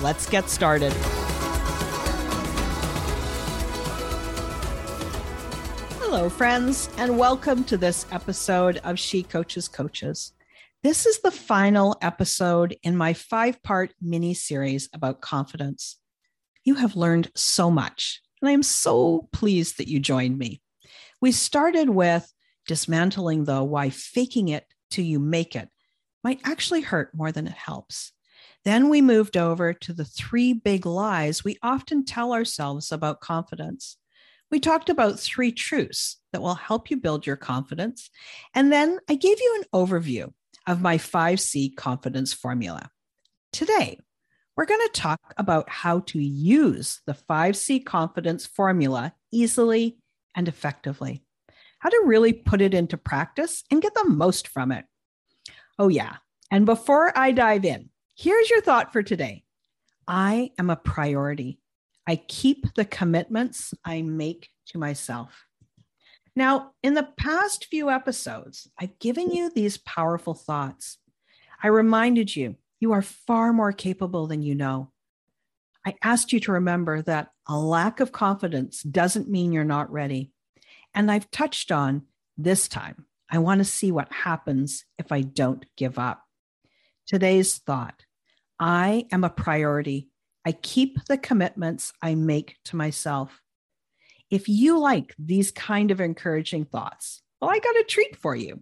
Let's get started. Hello, friends, and welcome to this episode of She Coaches Coaches. This is the final episode in my five part mini series about confidence. You have learned so much, and I am so pleased that you joined me. We started with dismantling, though, why faking it till you make it might actually hurt more than it helps. Then we moved over to the three big lies we often tell ourselves about confidence. We talked about three truths that will help you build your confidence. And then I gave you an overview of my 5C confidence formula. Today, we're going to talk about how to use the 5C confidence formula easily and effectively, how to really put it into practice and get the most from it. Oh, yeah. And before I dive in, Here's your thought for today I am a priority. I keep the commitments I make to myself. Now, in the past few episodes, I've given you these powerful thoughts. I reminded you you are far more capable than you know. I asked you to remember that a lack of confidence doesn't mean you're not ready. And I've touched on this time. I want to see what happens if I don't give up. Today's thought I am a priority. I keep the commitments I make to myself. If you like these kind of encouraging thoughts, well, I got a treat for you.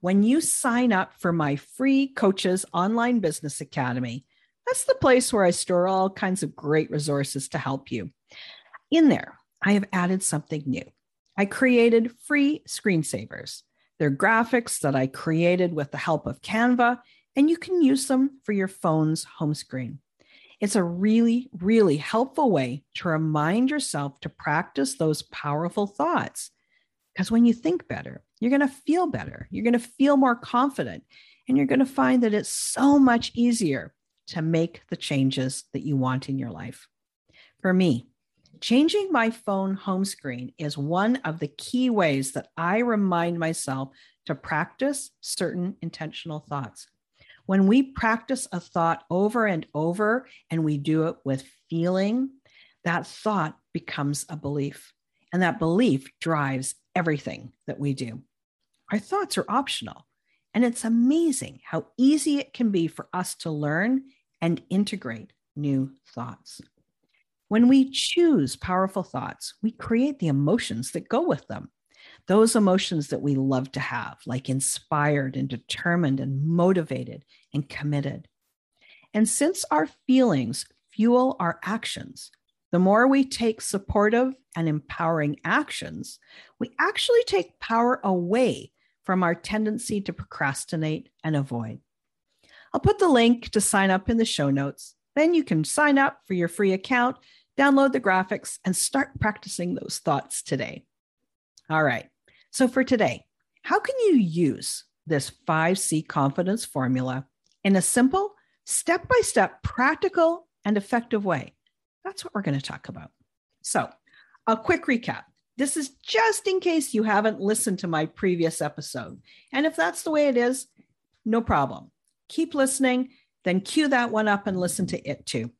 When you sign up for my free Coaches Online Business Academy, that's the place where I store all kinds of great resources to help you. In there, I have added something new. I created free screensavers. They're graphics that I created with the help of Canva and you can use them for your phone's home screen. It's a really, really helpful way to remind yourself to practice those powerful thoughts. Because when you think better, you're going to feel better, you're going to feel more confident, and you're going to find that it's so much easier to make the changes that you want in your life. For me, changing my phone home screen is one of the key ways that I remind myself to practice certain intentional thoughts. When we practice a thought over and over and we do it with feeling, that thought becomes a belief. And that belief drives everything that we do. Our thoughts are optional. And it's amazing how easy it can be for us to learn and integrate new thoughts. When we choose powerful thoughts, we create the emotions that go with them those emotions that we love to have, like inspired and determined and motivated and committed. And since our feelings fuel our actions, the more we take supportive and empowering actions, we actually take power away from our tendency to procrastinate and avoid. I'll put the link to sign up in the show notes. Then you can sign up for your free account, download the graphics, and start practicing those thoughts today. All right. So for today, how can you use this 5C confidence formula in a simple, step by step, practical, and effective way? That's what we're going to talk about. So a quick recap. This is just in case you haven't listened to my previous episode. And if that's the way it is, no problem. Keep listening, then cue that one up and listen to it too.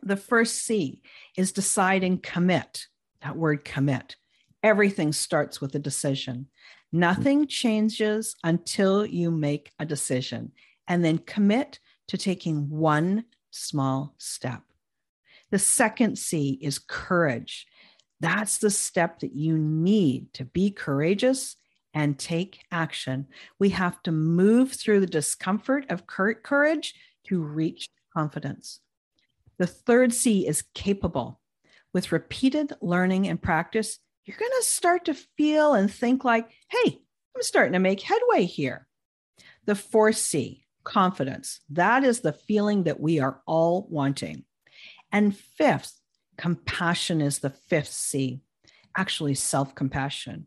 The first C is decide and commit. That word commit. Everything starts with a decision. Nothing changes until you make a decision and then commit to taking one small step. The second C is courage. That's the step that you need to be courageous and take action. We have to move through the discomfort of courage to reach confidence. The third C is capable. With repeated learning and practice, you're going to start to feel and think like, hey, I'm starting to make headway here. The fourth C, confidence. That is the feeling that we are all wanting. And fifth, compassion is the fifth C, actually, self compassion.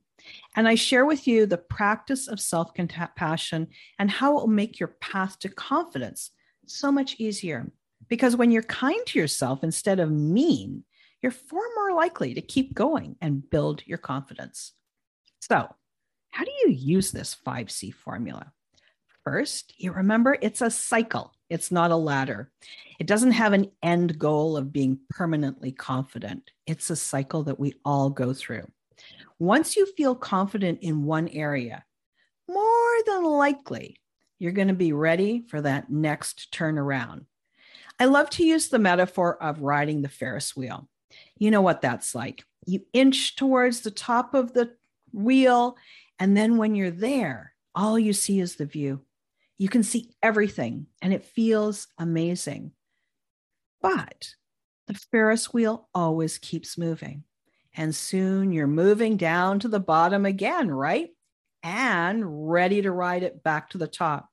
And I share with you the practice of self compassion and how it will make your path to confidence so much easier. Because when you're kind to yourself instead of mean, you're far more likely to keep going and build your confidence. So, how do you use this 5C formula? First, you remember it's a cycle, it's not a ladder. It doesn't have an end goal of being permanently confident. It's a cycle that we all go through. Once you feel confident in one area, more than likely, you're going to be ready for that next turnaround. I love to use the metaphor of riding the Ferris wheel. You know what that's like. You inch towards the top of the wheel, and then when you're there, all you see is the view. You can see everything and it feels amazing. But the Ferris wheel always keeps moving. And soon you're moving down to the bottom again, right? And ready to ride it back to the top.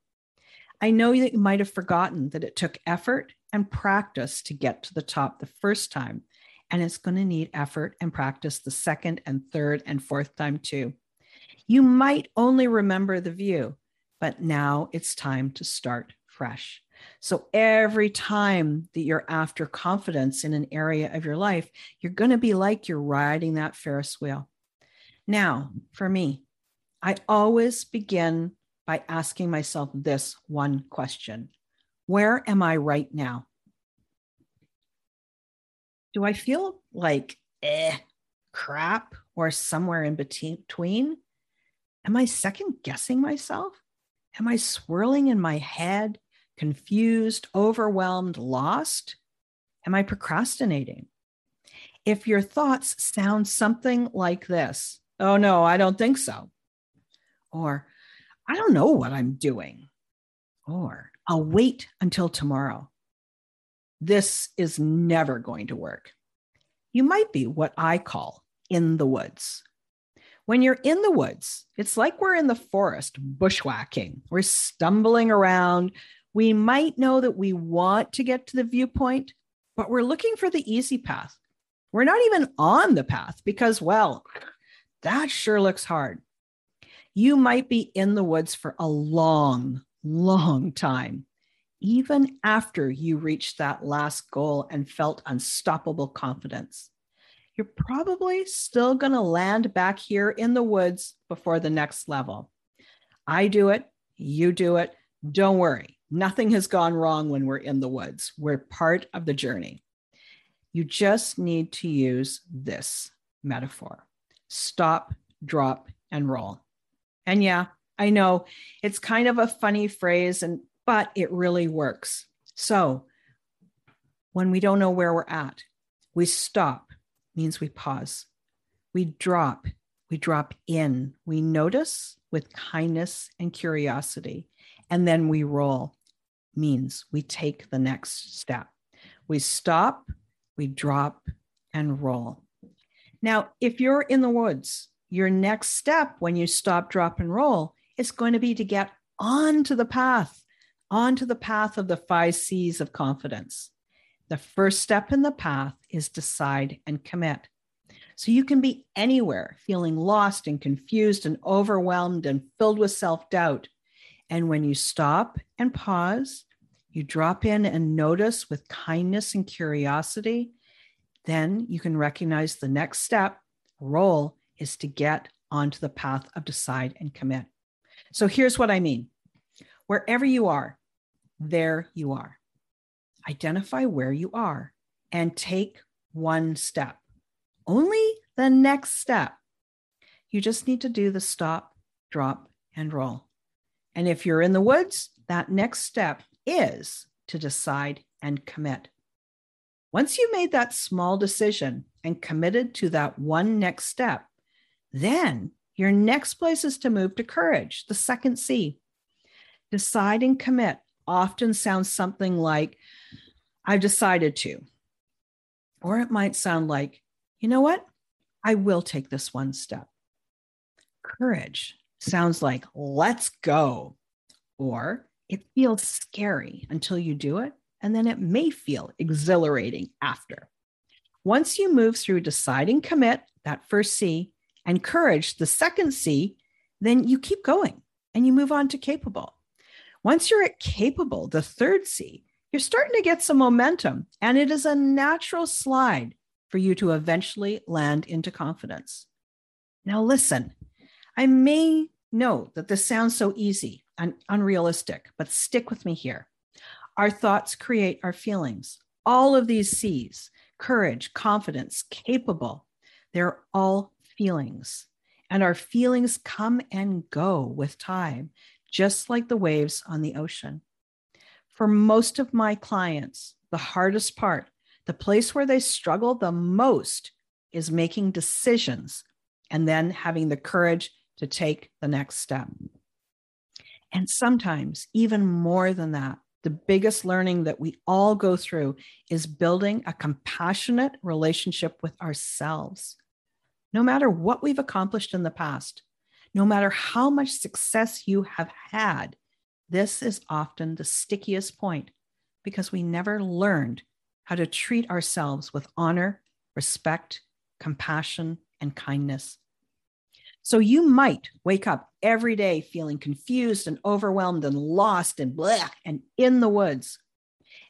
I know that you might have forgotten that it took effort and practice to get to the top the first time. And it's going to need effort and practice the second and third and fourth time too. You might only remember the view, but now it's time to start fresh. So every time that you're after confidence in an area of your life, you're going to be like you're riding that Ferris wheel. Now, for me, I always begin by asking myself this one question Where am I right now? Do I feel like eh, crap or somewhere in between? Am I second guessing myself? Am I swirling in my head, confused, overwhelmed, lost? Am I procrastinating? If your thoughts sound something like this, oh no, I don't think so. Or, I don't know what I'm doing. Or, I'll wait until tomorrow. This is never going to work. You might be what I call in the woods. When you're in the woods, it's like we're in the forest bushwhacking. We're stumbling around. We might know that we want to get to the viewpoint, but we're looking for the easy path. We're not even on the path because, well, that sure looks hard. You might be in the woods for a long, long time, even after you reached that last goal and felt unstoppable confidence you're probably still going to land back here in the woods before the next level. I do it, you do it. Don't worry, nothing has gone wrong when we're in the woods. We're part of the journey. You just need to use this metaphor stop, drop, and roll. And yeah, I know it's kind of a funny phrase, and but it really works. So when we don't know where we're at, we stop means we pause. We drop, we drop in, we notice with kindness and curiosity, and then we roll, means we take the next step. We stop, we drop, and roll. Now, if you're in the woods, your next step when you stop, drop, and roll is going to be to get onto the path, onto the path of the five C's of confidence. The first step in the path is decide and commit. So you can be anywhere feeling lost and confused and overwhelmed and filled with self doubt. And when you stop and pause, you drop in and notice with kindness and curiosity, Then you can recognize the next step, role is to get onto the path of decide and commit. So here's what I mean wherever you are, there you are. Identify where you are and take one step, only the next step. You just need to do the stop, drop, and roll. And if you're in the woods, that next step is to decide and commit. Once you made that small decision and committed to that one next step, then your next place is to move to courage, the second C. Decide and commit often sounds something like, I've decided to. Or it might sound like, you know what? I will take this one step. Courage sounds like, let's go. Or it feels scary until you do it, and then it may feel exhilarating after. Once you move through deciding commit, that first C, and courage, the second C, then you keep going and you move on to capable. Once you're at capable, the third C, you're starting to get some momentum, and it is a natural slide for you to eventually land into confidence. Now, listen, I may know that this sounds so easy and unrealistic, but stick with me here. Our thoughts create our feelings. All of these C's courage, confidence, capable they're all feelings. And our feelings come and go with time, just like the waves on the ocean. For most of my clients, the hardest part, the place where they struggle the most, is making decisions and then having the courage to take the next step. And sometimes, even more than that, the biggest learning that we all go through is building a compassionate relationship with ourselves. No matter what we've accomplished in the past, no matter how much success you have had, this is often the stickiest point because we never learned how to treat ourselves with honor, respect, compassion, and kindness. So you might wake up every day feeling confused and overwhelmed and lost and black and in the woods.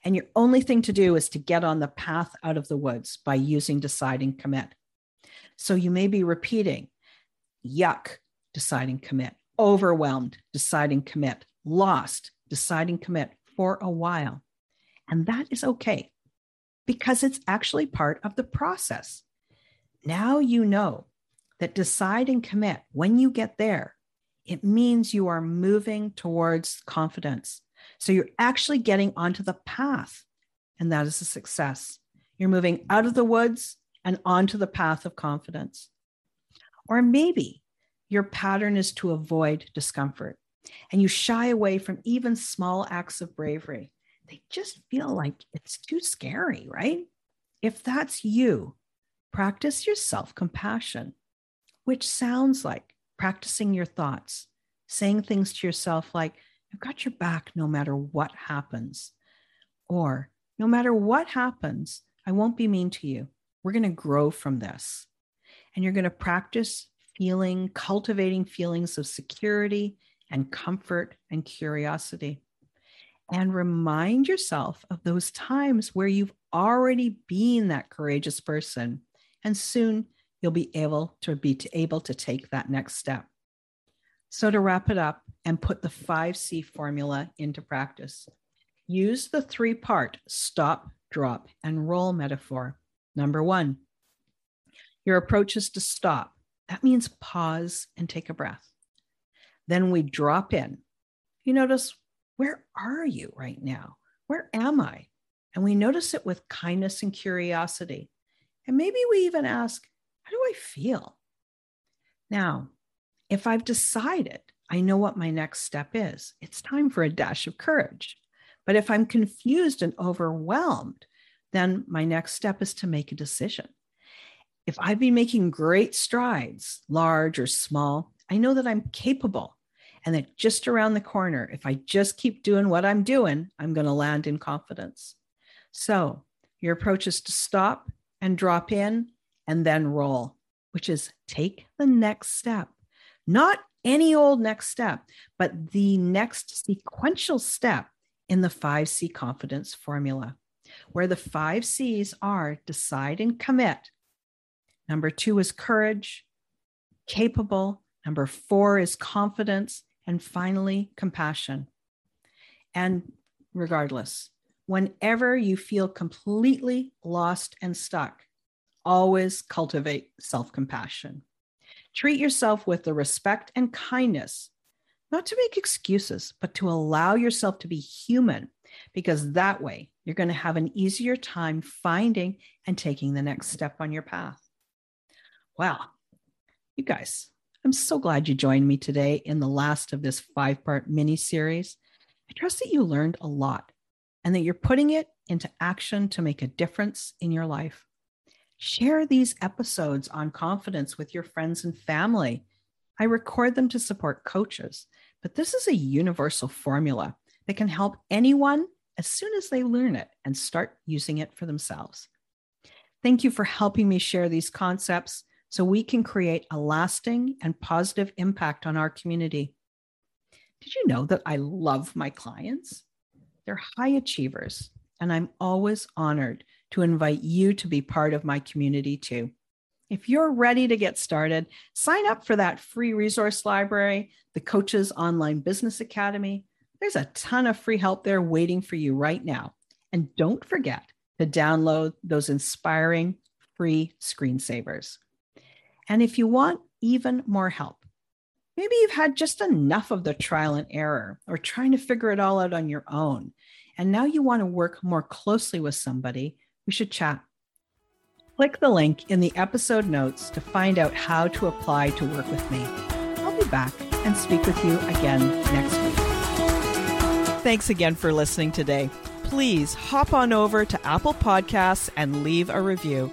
And your only thing to do is to get on the path out of the woods by using deciding commit. So you may be repeating yuck, deciding commit, overwhelmed, deciding commit, lost, deciding commit for a while. And that is okay because it's actually part of the process. Now you know that decide and commit, when you get there, it means you are moving towards confidence. So you're actually getting onto the path, and that is a success. You're moving out of the woods and onto the path of confidence. Or maybe your pattern is to avoid discomfort and you shy away from even small acts of bravery. They just feel like it's too scary, right? If that's you, practice your self compassion, which sounds like practicing your thoughts, saying things to yourself like, I've got your back no matter what happens. Or, no matter what happens, I won't be mean to you. We're going to grow from this. And you're going to practice feeling, cultivating feelings of security and comfort and curiosity. And remind yourself of those times where you've already been that courageous person. And soon you'll be able to be able to take that next step. So to wrap it up and put the 5C formula into practice, use the three part stop, drop, and roll metaphor. Number one, your approach is to stop. That means pause and take a breath. Then we drop in. You notice, where are you right now? Where am I? And we notice it with kindness and curiosity. And maybe we even ask, how do I feel? Now, if I've decided I know what my next step is, it's time for a dash of courage. But if I'm confused and overwhelmed, then my next step is to make a decision. If I've been making great strides, large or small, I know that I'm capable and that just around the corner, if I just keep doing what I'm doing, I'm going to land in confidence. So your approach is to stop and drop in and then roll, which is take the next step, not any old next step, but the next sequential step in the 5C confidence formula. where the five C's are decide and commit. Number two is courage, capable. Number four is confidence. And finally, compassion. And regardless, whenever you feel completely lost and stuck, always cultivate self compassion. Treat yourself with the respect and kindness, not to make excuses, but to allow yourself to be human, because that way you're going to have an easier time finding and taking the next step on your path. Wow, you guys, I'm so glad you joined me today in the last of this five part mini series. I trust that you learned a lot and that you're putting it into action to make a difference in your life. Share these episodes on confidence with your friends and family. I record them to support coaches, but this is a universal formula that can help anyone as soon as they learn it and start using it for themselves. Thank you for helping me share these concepts so we can create a lasting and positive impact on our community. Did you know that I love my clients? They're high achievers, and I'm always honored to invite you to be part of my community too. If you're ready to get started, sign up for that free resource library, the Coaches Online Business Academy. There's a ton of free help there waiting for you right now. And don't forget to download those inspiring free screensavers. And if you want even more help, maybe you've had just enough of the trial and error or trying to figure it all out on your own. And now you want to work more closely with somebody we should chat. Click the link in the episode notes to find out how to apply to work with me. I'll be back and speak with you again next week. Thanks again for listening today. Please hop on over to Apple Podcasts and leave a review.